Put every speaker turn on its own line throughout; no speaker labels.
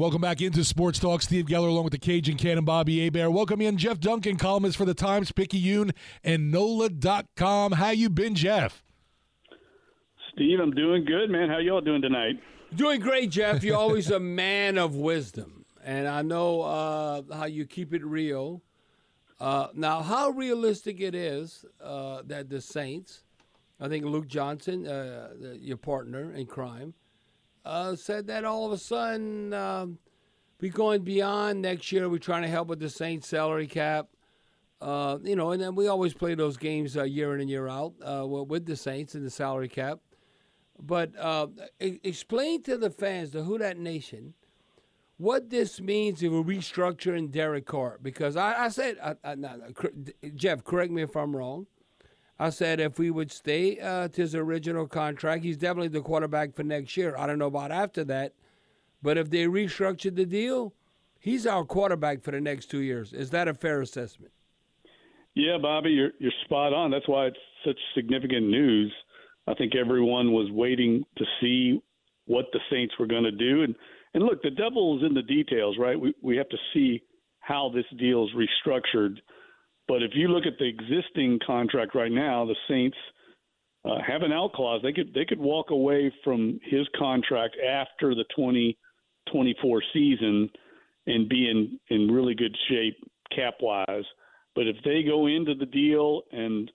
Welcome back into Sports Talk. Steve Geller along with the Cajun Cannon Bobby Hebert. Welcome in Jeff Duncan, columnist for the Times, Picayune, and NOLA.com. How you been, Jeff?
Steve, I'm doing good, man. How y'all doing tonight?
Doing great, Jeff. You're always a man of wisdom, and I know uh, how you keep it real. Uh, now, how realistic it is uh, that the Saints, I think Luke Johnson, uh, your partner in crime, uh, said that all of a sudden um, we're going beyond next year. We're trying to help with the Saints salary cap. Uh, you know, and then we always play those games uh, year in and year out uh, with the Saints and the salary cap. But uh, explain to the fans, the Who Dat Nation, what this means if we're restructuring Derek Carr. Because I, I said, I, I, Jeff, correct me if I'm wrong. I said if we would stay uh, to his original contract, he's definitely the quarterback for next year. I don't know about after that, but if they restructured the deal, he's our quarterback for the next two years. Is that a fair assessment?
Yeah, Bobby, you're you're spot on. That's why it's such significant news. I think everyone was waiting to see what the Saints were going to do, and and look, the devil is in the details, right? We we have to see how this deal is restructured but if you look at the existing contract right now, the Saints uh, have an out clause. They could they could walk away from his contract after the 2024 season and be in in really good shape cap wise. But if they go into the deal and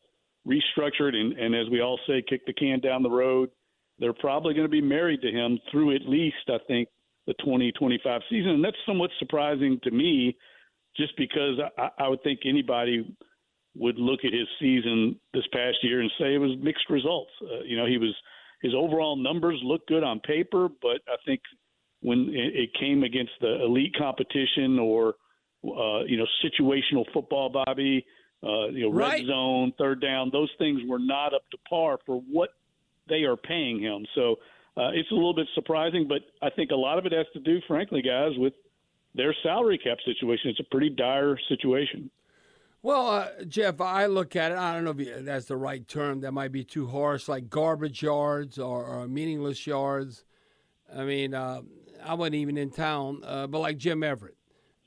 restructure it, and, and as we all say, kick the can down the road, they're probably going to be married to him through at least I think the 2025 season, and that's somewhat surprising to me just because I, I would think anybody would look at his season this past year and say it was mixed results. Uh, you know, he was his overall numbers look good on paper, but I think when it came against the elite competition or uh, you know situational football, Bobby, uh, you know
right.
red zone, third down, those things were not up to par for what they are paying him. So uh, it's a little bit surprising, but I think a lot of it has to do, frankly, guys, with their salary cap situation. It's a pretty dire situation.
Well, uh, Jeff, I look at it. I don't know if that's the right term. That might be too harsh, like garbage yards or, or meaningless yards. I mean, uh, I wasn't even in town, uh, but like Jim Everett,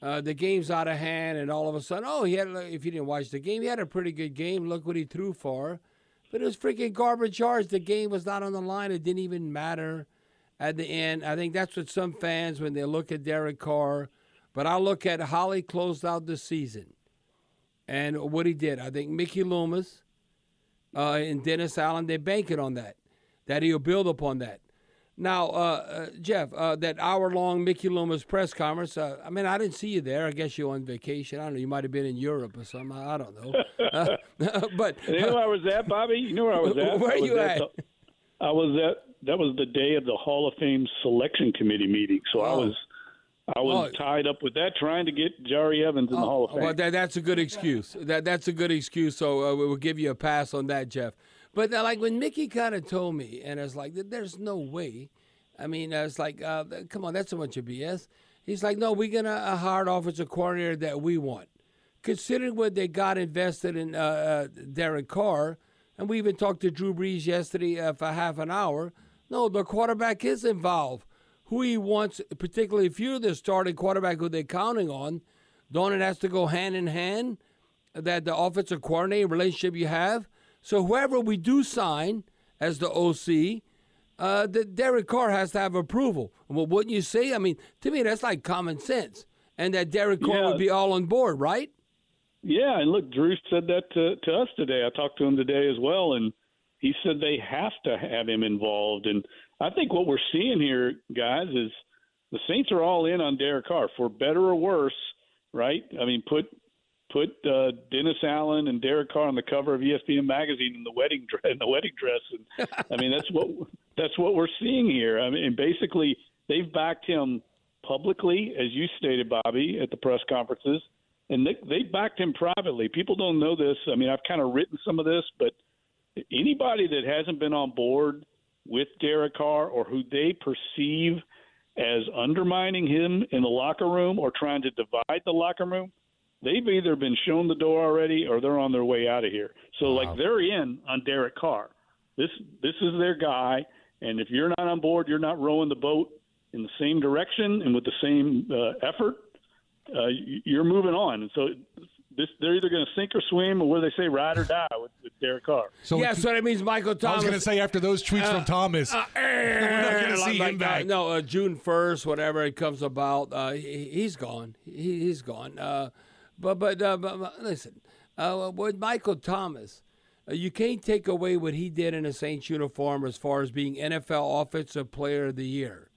uh, the game's out of hand, and all of a sudden, oh, he had. If you didn't watch the game, he had a pretty good game. Look what he threw for, but it was freaking garbage yards. The game was not on the line. It didn't even matter at the end. I think that's what some fans, when they look at Derek Carr, but I look at how he closed out the season and what he did. I think Mickey Loomis uh, and Dennis Allen, they're banking on that, that he'll build upon that. Now, uh, uh, Jeff, uh, that hour long Mickey Loomis press conference, uh, I mean, I didn't see you there. I guess you're on vacation. I don't know. You might have been in Europe or something. I don't know. But
You know where I was at, Bobby? You know where I was at?
Where
I was
you at?
the- I was at, that was the day of the Hall of Fame selection committee meeting. So I
Oh.
was I was
Oh.
tied up with that, trying to get Jahri Evans in the Hall of Fame.
Well, that, that's a good excuse. That that's a good excuse. So uh, we'll give you a pass on that, Jeff. But uh, like when Mickey kind of told me, and it's like, there's no way. I mean, uh, it's like, uh, come on, that's a bunch of BS. He's like, no, we're gonna uh, hire an offensive coordinator that we want. Considering what they got invested in uh, uh, Derek Carr, and we even talked to Drew Brees yesterday uh, for half an hour. No, the quarterback is involved who he wants, particularly if you're the starting quarterback who they're counting on, don't it has to go hand in hand that the offensive coordinator relationship you have? So whoever we do sign as the OC, uh, that Derek Carr has to have approval. Well, wouldn't you say? I mean, to me, that's like common sense, and that Derek Carr
Yeah.
would be all on board, right?
Yeah, and look, Drew said that to, to us today. I talked to him today as well, and he said they have to have him involved. And I think what we're seeing here, guys, is the Saints are all in on Derek Carr for better or worse, right? I mean, put put uh, Dennis Allen and Derek Carr on the cover of ESPN magazine in the wedding dress. In the wedding dress, and I mean that's what that's what we're seeing here. I mean, basically they've backed him publicly, as you stated, Bobby, at the press conferences, and they they backed him privately. People don't know this. I mean, I've kind of written some of this, but anybody that hasn't been on board with Derek Carr or who they perceive as undermining him in the locker room or trying to divide the locker room, they've either been shown the door already or they're on their way out of here. So like they're in on Derek Carr. This this is their guy, and if you're not on board, you're not rowing the boat in the same direction and with the same uh, effort. Uh, you're moving on, and so this they're either going to sink or swim, or do they say, ride or die with Derek Carr.
So
yeah, so that means Michael Thomas.
I was going to say after those tweets from Thomas,
Uh,
we're not going to see
like,
him
uh,
back.
no, uh, June first, whatever it comes about, uh, he, he's gone. He, he's gone. Uh, but but, uh, but, but listen, uh, with Michael Thomas, uh, you can't take away what he did in a Saints uniform as far as being NFL Offensive Player of the Year.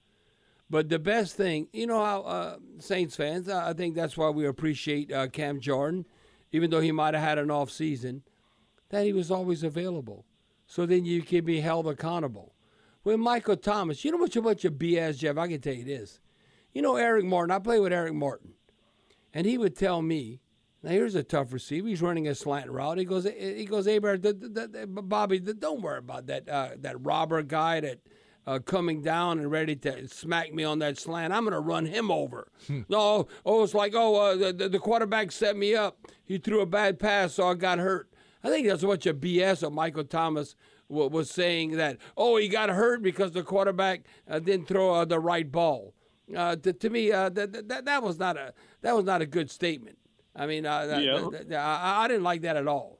But the best thing, you know how uh, Saints fans, uh, I think that's why we appreciate uh, Cam Jordan, even though he might have had an off season, that he was always available. So then you can be held accountable. With Michael Thomas, you know what a bunch of BS, Jeff? I can tell you this. You know Eric Martin. I play with Eric Martin, and he would tell me, "Now here's a tough receiver. He's running a slant route. He goes, he goes, hey, Bear, the, the, the, Bobby, don't worry about that uh, that robber guy that uh, coming down and ready to smack me on that slant. I'm going to run him over. no, oh, it's like, oh, uh, the the quarterback set me up. He threw a bad pass, so I got hurt. I think that's a bunch of BS of Michael Thomas wa- was saying that, oh, he got hurt because the quarterback uh, didn't throw uh, the right ball. Uh, to, to me, uh, that, that that was not a that was not a good statement. I mean, uh, that-
Yeah.
that- that- I, I didn't like that at all.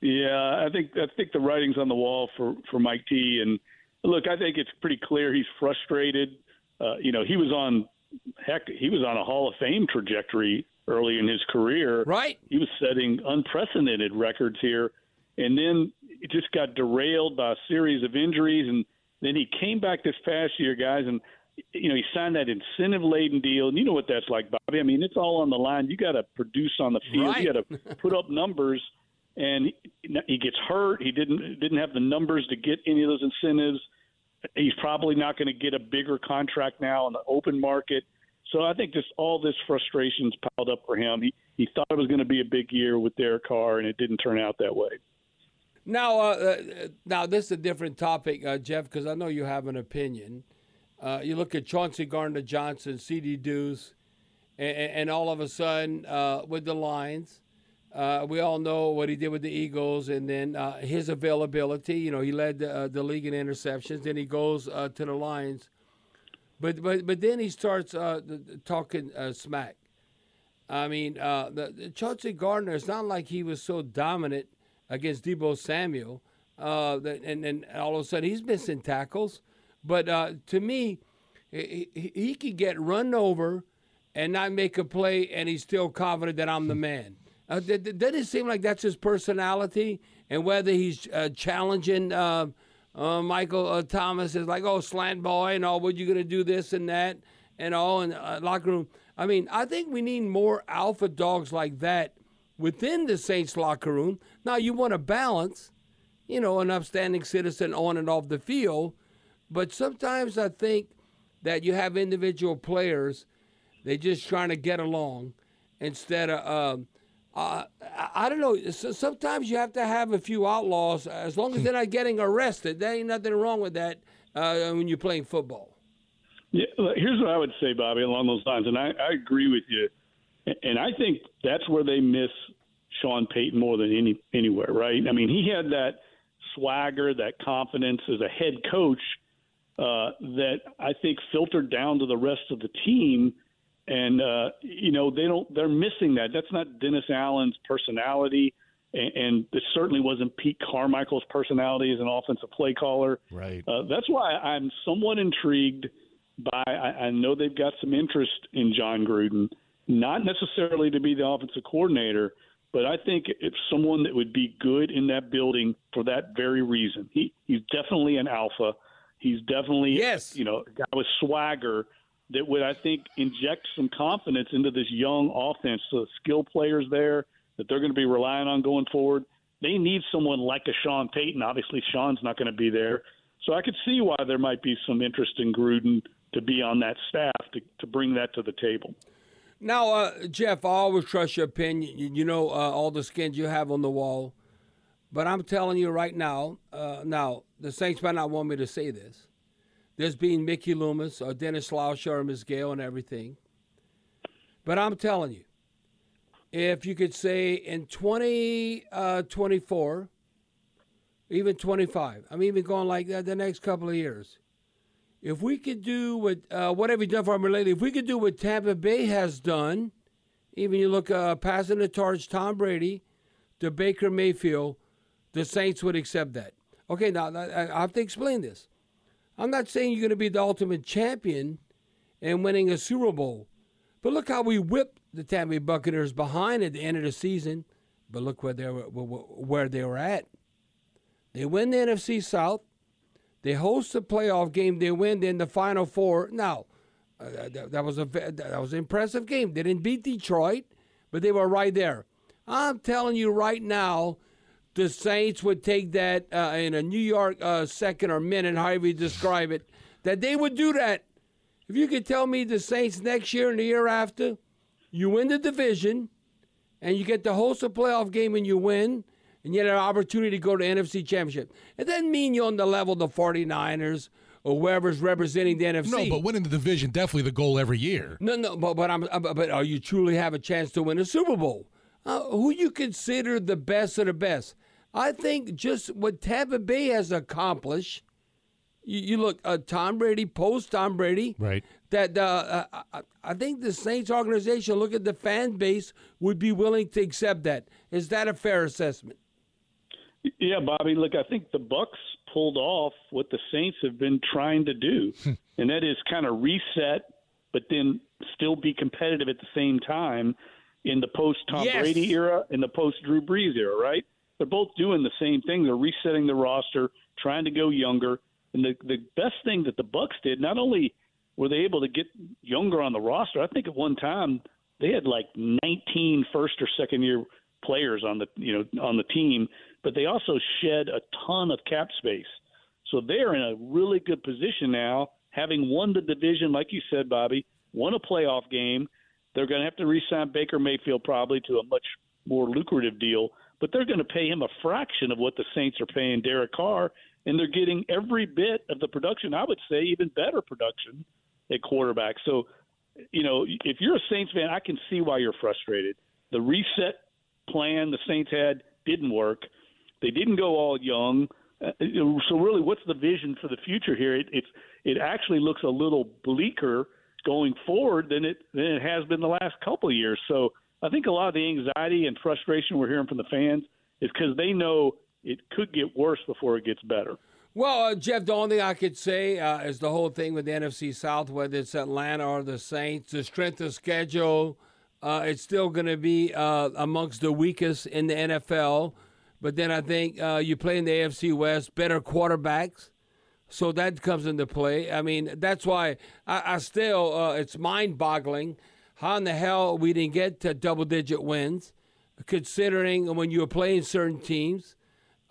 Yeah, I think I think the writing's on the wall for for Mike T. And look, I think it's pretty clear he's frustrated. Uh, you know, he was on heck, he was on a Hall of Fame trajectory early in his career.
Right.
He was setting unprecedented records here, and then it just got derailed by a series of injuries, and then he came back this past year, guys, and you know he signed that incentive laden deal, and you know what that's like, Bobby. I mean, it's all on the line. You got to produce on the field.
Right.
You got to put up numbers, and he, he gets hurt. He didn't didn't have the numbers to get any of those incentives. He's probably not going to get a bigger contract now on the open market. So I think just all this frustration's piled up for him. He he thought it was going to be a big year with Derek Carr, and it didn't turn out that way.
Now, uh, uh, now this is a different topic, uh, Jeff, because I know you have an opinion. Uh, you look at Chauncey Gardner Johnson, C.D. Deuce, and, and all of a sudden uh, with the Lions, uh, we all know what he did with the Eagles, and then uh, his availability. You know, he led the, uh, the league in interceptions. Then he goes uh, to the Lions, but but but then he starts uh, talking uh, smack. I mean, uh, the, the Chauncey Gardner. It's not like he was so dominant against Deebo Samuel, uh, that, and and all of a sudden he's missing tackles. But uh, to me, he, he, he could get run over and not make a play, and he's still confident that I'm the man. Uh, th- th- doesn't it seem like that's his personality? And whether he's uh, challenging uh, uh, Michael uh, Thomas is like, oh, slant boy, and all, what you gonna do this and that, and all, in uh, locker room. I mean, I think we need more alpha dogs like that within the Saints locker room. Now, you want to balance, you know, an upstanding citizen on and off the field, but sometimes I think that you have individual players, they're just trying to get along instead of. Um, uh, I, don't know. So sometimes you have to have a few outlaws, as long as they're not getting arrested. There ain't nothing wrong with that uh, when you're playing football.
Yeah, here's what I would say, Bobby, along those lines, and I, I agree with you. And I think that's where they miss Sean Payton more than any anywhere, right? I mean, he had that swagger, that confidence as a head coach uh, that I think filtered down to the rest of the team. And uh, you know, they don't. They're missing that. That's not Dennis Allen's personality. and, and this certainly wasn't Pete Carmichael's personality as an offensive play caller.
Right.
Uh, that's why I'm somewhat intrigued by. I, I know they've got some interest in Jon Gruden, not necessarily to be the offensive coordinator, but I think it's someone that would be good in that building for that very reason. He he's definitely an alpha. He's definitely
Yes.
you know a guy with swagger that would I think inject some confidence into this young offense. So the skill players there that they're going to be relying on going forward. They need someone like a Sean Payton. Obviously, Sean's not going to be there, so I could see why there might be some interest in Gruden to be on that staff to to bring that to the table.
Now, uh, Jeff, I always trust your opinion. You, you know uh, all the skins you have on the wall. But I'm telling you right now, uh, now, the Saints might not want me to say this. There's been Mickey Loomis or Dennis Lauscha or Miss Gayle and everything. But I'm telling you, if you could say in 2024, even 25, I'm even going like that the next couple of years, if we could do what uh, what have we done for them lately? If we could do what Tampa Bay has done, even you look uh, passing the torch, Tom Brady to Baker Mayfield, the Saints would accept that. Okay, now I have to explain this. I'm not saying you're going to be the ultimate champion and winning a Super Bowl, but look how we whipped the Tampa Bay Buccaneers behind at the end of the season. But look where they were where they were at. They win the NFC South. They host a playoff game. They win. Then the Final Four. Now, uh, that, that was a that was an impressive game. They didn't beat Detroit, but they were right there. I'm telling you right now, the Saints would take that uh, in a New York uh, second or minute, however you describe it, that they would do that. If you could tell me the Saints next year and the year after, you win the division, and you get to host a playoff game and you win, and you get an opportunity to go to NFC Championship. It doesn't mean you're on the level of the 49ers or whoever's representing the NFC.
No, but winning the division definitely the goal every year.
No, no, but but I'm uh, but but are you truly have a chance to win a Super Bowl? Uh, who you consider the best of the best? I think just what Tampa Bay has accomplished. You, you look, uh, Tom Brady, post Tom Brady,
Right.
That uh, uh, I, I think the Saints organization, look at the fan base, would be willing to accept that. Is that a fair assessment?
Yeah, Bobby. Look, I think the Bucs pulled off what the Saints have been trying to do, and that is kind of reset, but then still be competitive at the same time in the post Tom
Yes.
Brady era and the post Drew Brees era. Right? They're both doing the same thing. They're resetting the roster, trying to go younger. And the the best thing that the Bucs did, not only were they able to get younger on the roster, I think at one time they had like 19 first or second year players on the you know on the team, but they also shed a ton of cap space. So they're in a really good position now, having won the division, like you said, Bobby, won a playoff game. They're going to have to re-sign Baker Mayfield probably to a much more lucrative deal, but they're going to pay him a fraction of what the Saints are paying Derek Carr, and they're getting every bit of the production. I would say even better production at quarterback. So, you know, if you're a Saints fan, I can see why you're frustrated. The reset plan the Saints had didn't work. They didn't go all young. Uh, so really, what's the vision for the future here? It, it's it actually looks a little bleaker going forward than it than it has been the last couple of years. So I think a lot of the anxiety and frustration we're hearing from the fans is because they know it could get worse before it gets better.
Well, uh, Jeff, the only thing I could say uh, is the whole thing with the NFC South, whether it's Atlanta or the Saints, the strength of schedule, uh, it's still going to be uh, amongst the weakest in the NFL. But then I think uh, you play in the AFC West, better quarterbacks. So that comes into play. I mean, that's why I, I still, uh, it's mind boggling how in the hell we didn't get to double digit wins, considering when you were playing certain teams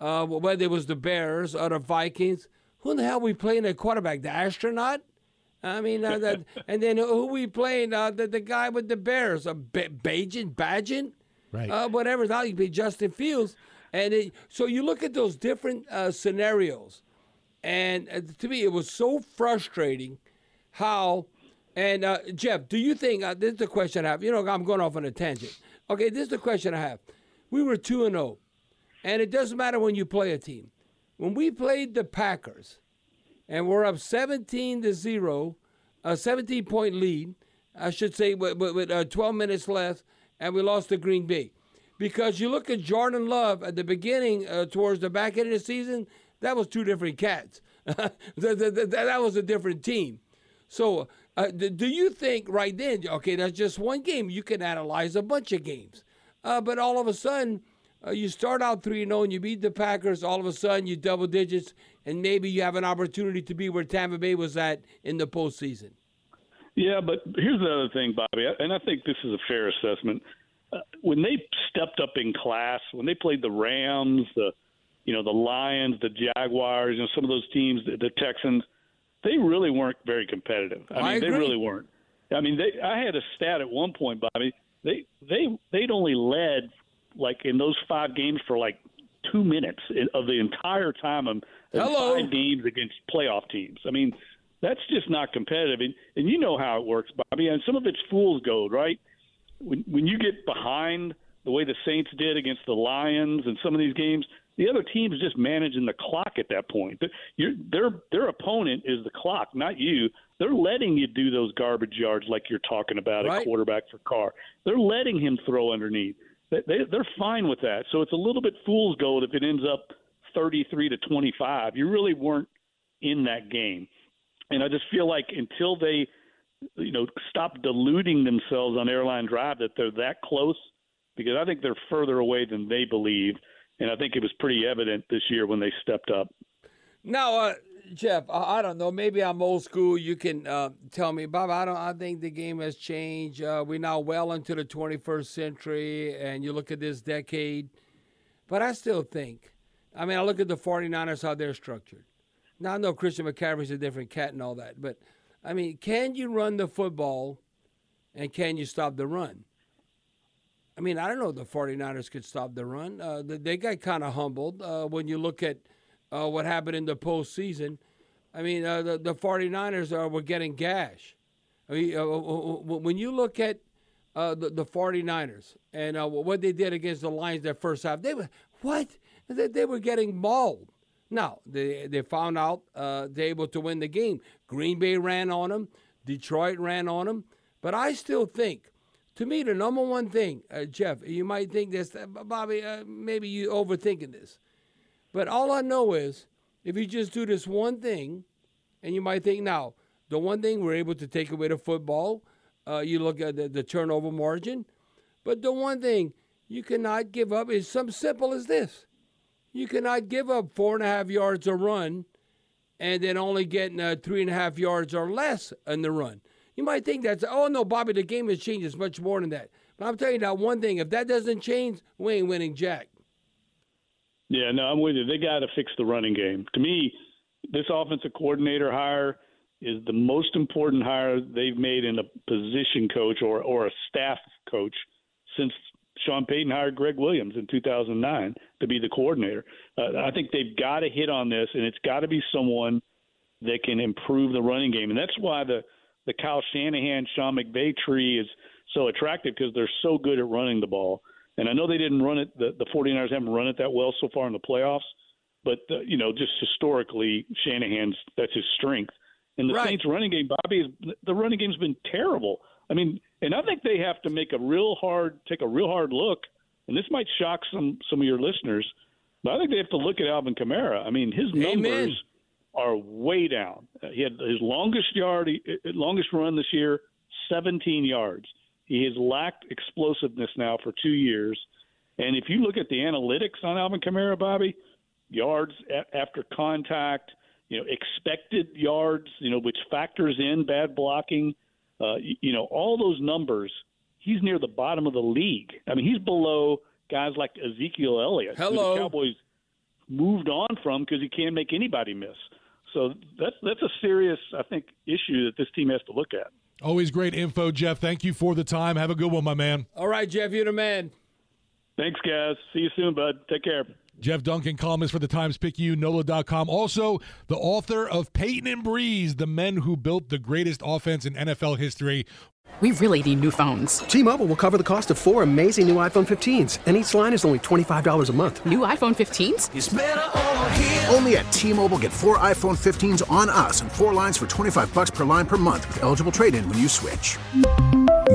uh, whether it was the Bears or the Vikings. Who in the hell we playing at quarterback? The astronaut? I mean, uh, that, and then who we playing? Uh, the, the guy with the Bears, uh, ba- Bajan, Bajan,
Right.
uh, whatever. Now you be Justin Fields, and it, so you look at those different uh, scenarios, and uh, to me it was so frustrating how. And uh, Jeff, do you think uh, this is the question I have? You know, I'm going off on a tangent. Okay, this is the question I have. We were two and zero. And it doesn't matter when you play a team. When we played the Packers and we're up 17 to 0, a 17 point lead, I should say, with, with, with uh, 12 minutes left, and we lost to Green Bay. because you look at Jordan Love at the beginning, uh, towards the back end of the season, that was two different cats. that, that, that, was a different team. So, uh, do you think right then, okay, that's just one game? You can analyze a bunch of games. Uh, but all of a sudden, uh, you start out 3 0 and you beat the Packers. All of a sudden, you double digits, and maybe you have an opportunity to be where Tampa Bay was at in the postseason.
Yeah, but here's the other thing, Bobby, and I think this is a fair assessment. Uh, when they stepped up in class, when they played the Rams, the you know the Lions, the Jaguars, you know some of those teams, the, the Texans, they really weren't very competitive. I,
I
mean,
agree.
they really weren't. I mean, they. I had a stat at one point, Bobby. They they they'd only led like in those five games for like two minutes of the entire time of
Hello.
five games against playoff teams. I mean, that's just not competitive. And, and you know how it works, Bobby. And some of it's fool's gold, right? When when you get behind the way the Saints did against the Lions and some of these games, the other team is just managing the clock at that point. But you're, their their opponent is the clock, not you. They're letting you do those garbage yards like you're talking about
right.
at quarterback for Carr. They're letting him throw underneath. They, they, they're fine with that. So it's a little bit fool's gold if it ends up 33 to 25. You really weren't in that game. And I just feel like until they, you know, stop deluding themselves on airline drive that they're that close, because I think they're further away than they believe. And I think it was pretty evident this year when they stepped up.
Now, uh, Jeff, I, don't know. Maybe I'm old school. You can uh, tell me, Bob. I don't. I think the game has changed. Uh, we're now well into the 21st century, and you look at this decade. But I still think. I mean, I look at the 49ers how they're structured. Now I know Christian McCaffrey's a different cat and all that, but I mean, can you run the football, and can you stop the run? I mean, I don't know the 49ers could stop the run. Uh, they got kind of humbled uh, when you look at uh, what happened in the postseason. I mean, uh, the, the 49ers are, were getting gash. I mean, uh, when you look at uh, the, the 49ers and what they did against the Lions that first half, they were, what? They, they were getting mauled. Now, they, they found out they're able to win the game. Green Bay ran on them, Detroit ran on them. But I still think, to me, the number one thing, uh, Jeff, you might think this, Bobby, maybe you overthinking this. But all I know is if you just do this one thing, and you might think now, the one thing we're able to take away the football, uh, you look at the, the turnover margin, but the one thing you cannot give up is something simple as this. You cannot give up four and a half yards a run and then only getting uh, three and a half yards or less in the run. You might think that's, oh no, Bobby, the game has changed. It's much more than that. But I'm telling you that one thing, if that doesn't change, we ain't winning jack.
Yeah, no, I'm with you. They got to fix the running game. To me, this offensive coordinator hire is the most important hire they've made in a position coach or or a staff coach since Sean Payton hired Gregg Williams in 2009 to be the coordinator. Uh, I think they've got to hit on this, and it's got to be someone that can improve the running game, and that's why the the Kyle Shanahan Sean McVay tree is so attractive because they're so good at running the ball. And I know they didn't run it. The, the 49ers haven't run it that well so far in the playoffs. But uh, you know, just historically, Shanahan's that's his strength. And the
right.
Saints' running game, Bobby, is, the running game's been terrible. I mean, and I think they have to make a real hard, take a real hard look. And this might shock some some of your listeners, but I think they have to look at Alvin Kamara. I mean, his
Amen.
Are way down. Uh, he had his longest yard, longest run this year, 17 yards. He has lacked explosiveness now for two years. And if you look at the analytics on Alvin Kamara, Bobby, yards a- after contact, you know, expected yards, you know, which factors in bad blocking, uh, you, you know, all those numbers, he's near the bottom of the league. I mean, he's below guys like Ezekiel Elliott,
Hello.
who the Cowboys moved on from because he can't make anybody miss. So that's that's a serious, I think, issue that this team has to look at.
Always great info, Jeff. Thank you for the time. Have a good one, my man.
All right, Jeff, you're the man.
Thanks, guys. See you soon, bud. Take care.
Jeff Duncan, columnist for the Times Picayune, NOLA.com. Also, the author of Payton and Brees, the men who built the greatest offense in NFL history.
We really need new phones.
T Mobile will cover the cost of four amazing new iPhone 15s, and each line is only $25 a month.
New iPhone 15s?
Only at T Mobile get four iPhone 15s on us and four lines for 25 bucks per line per month with eligible trade in when you switch.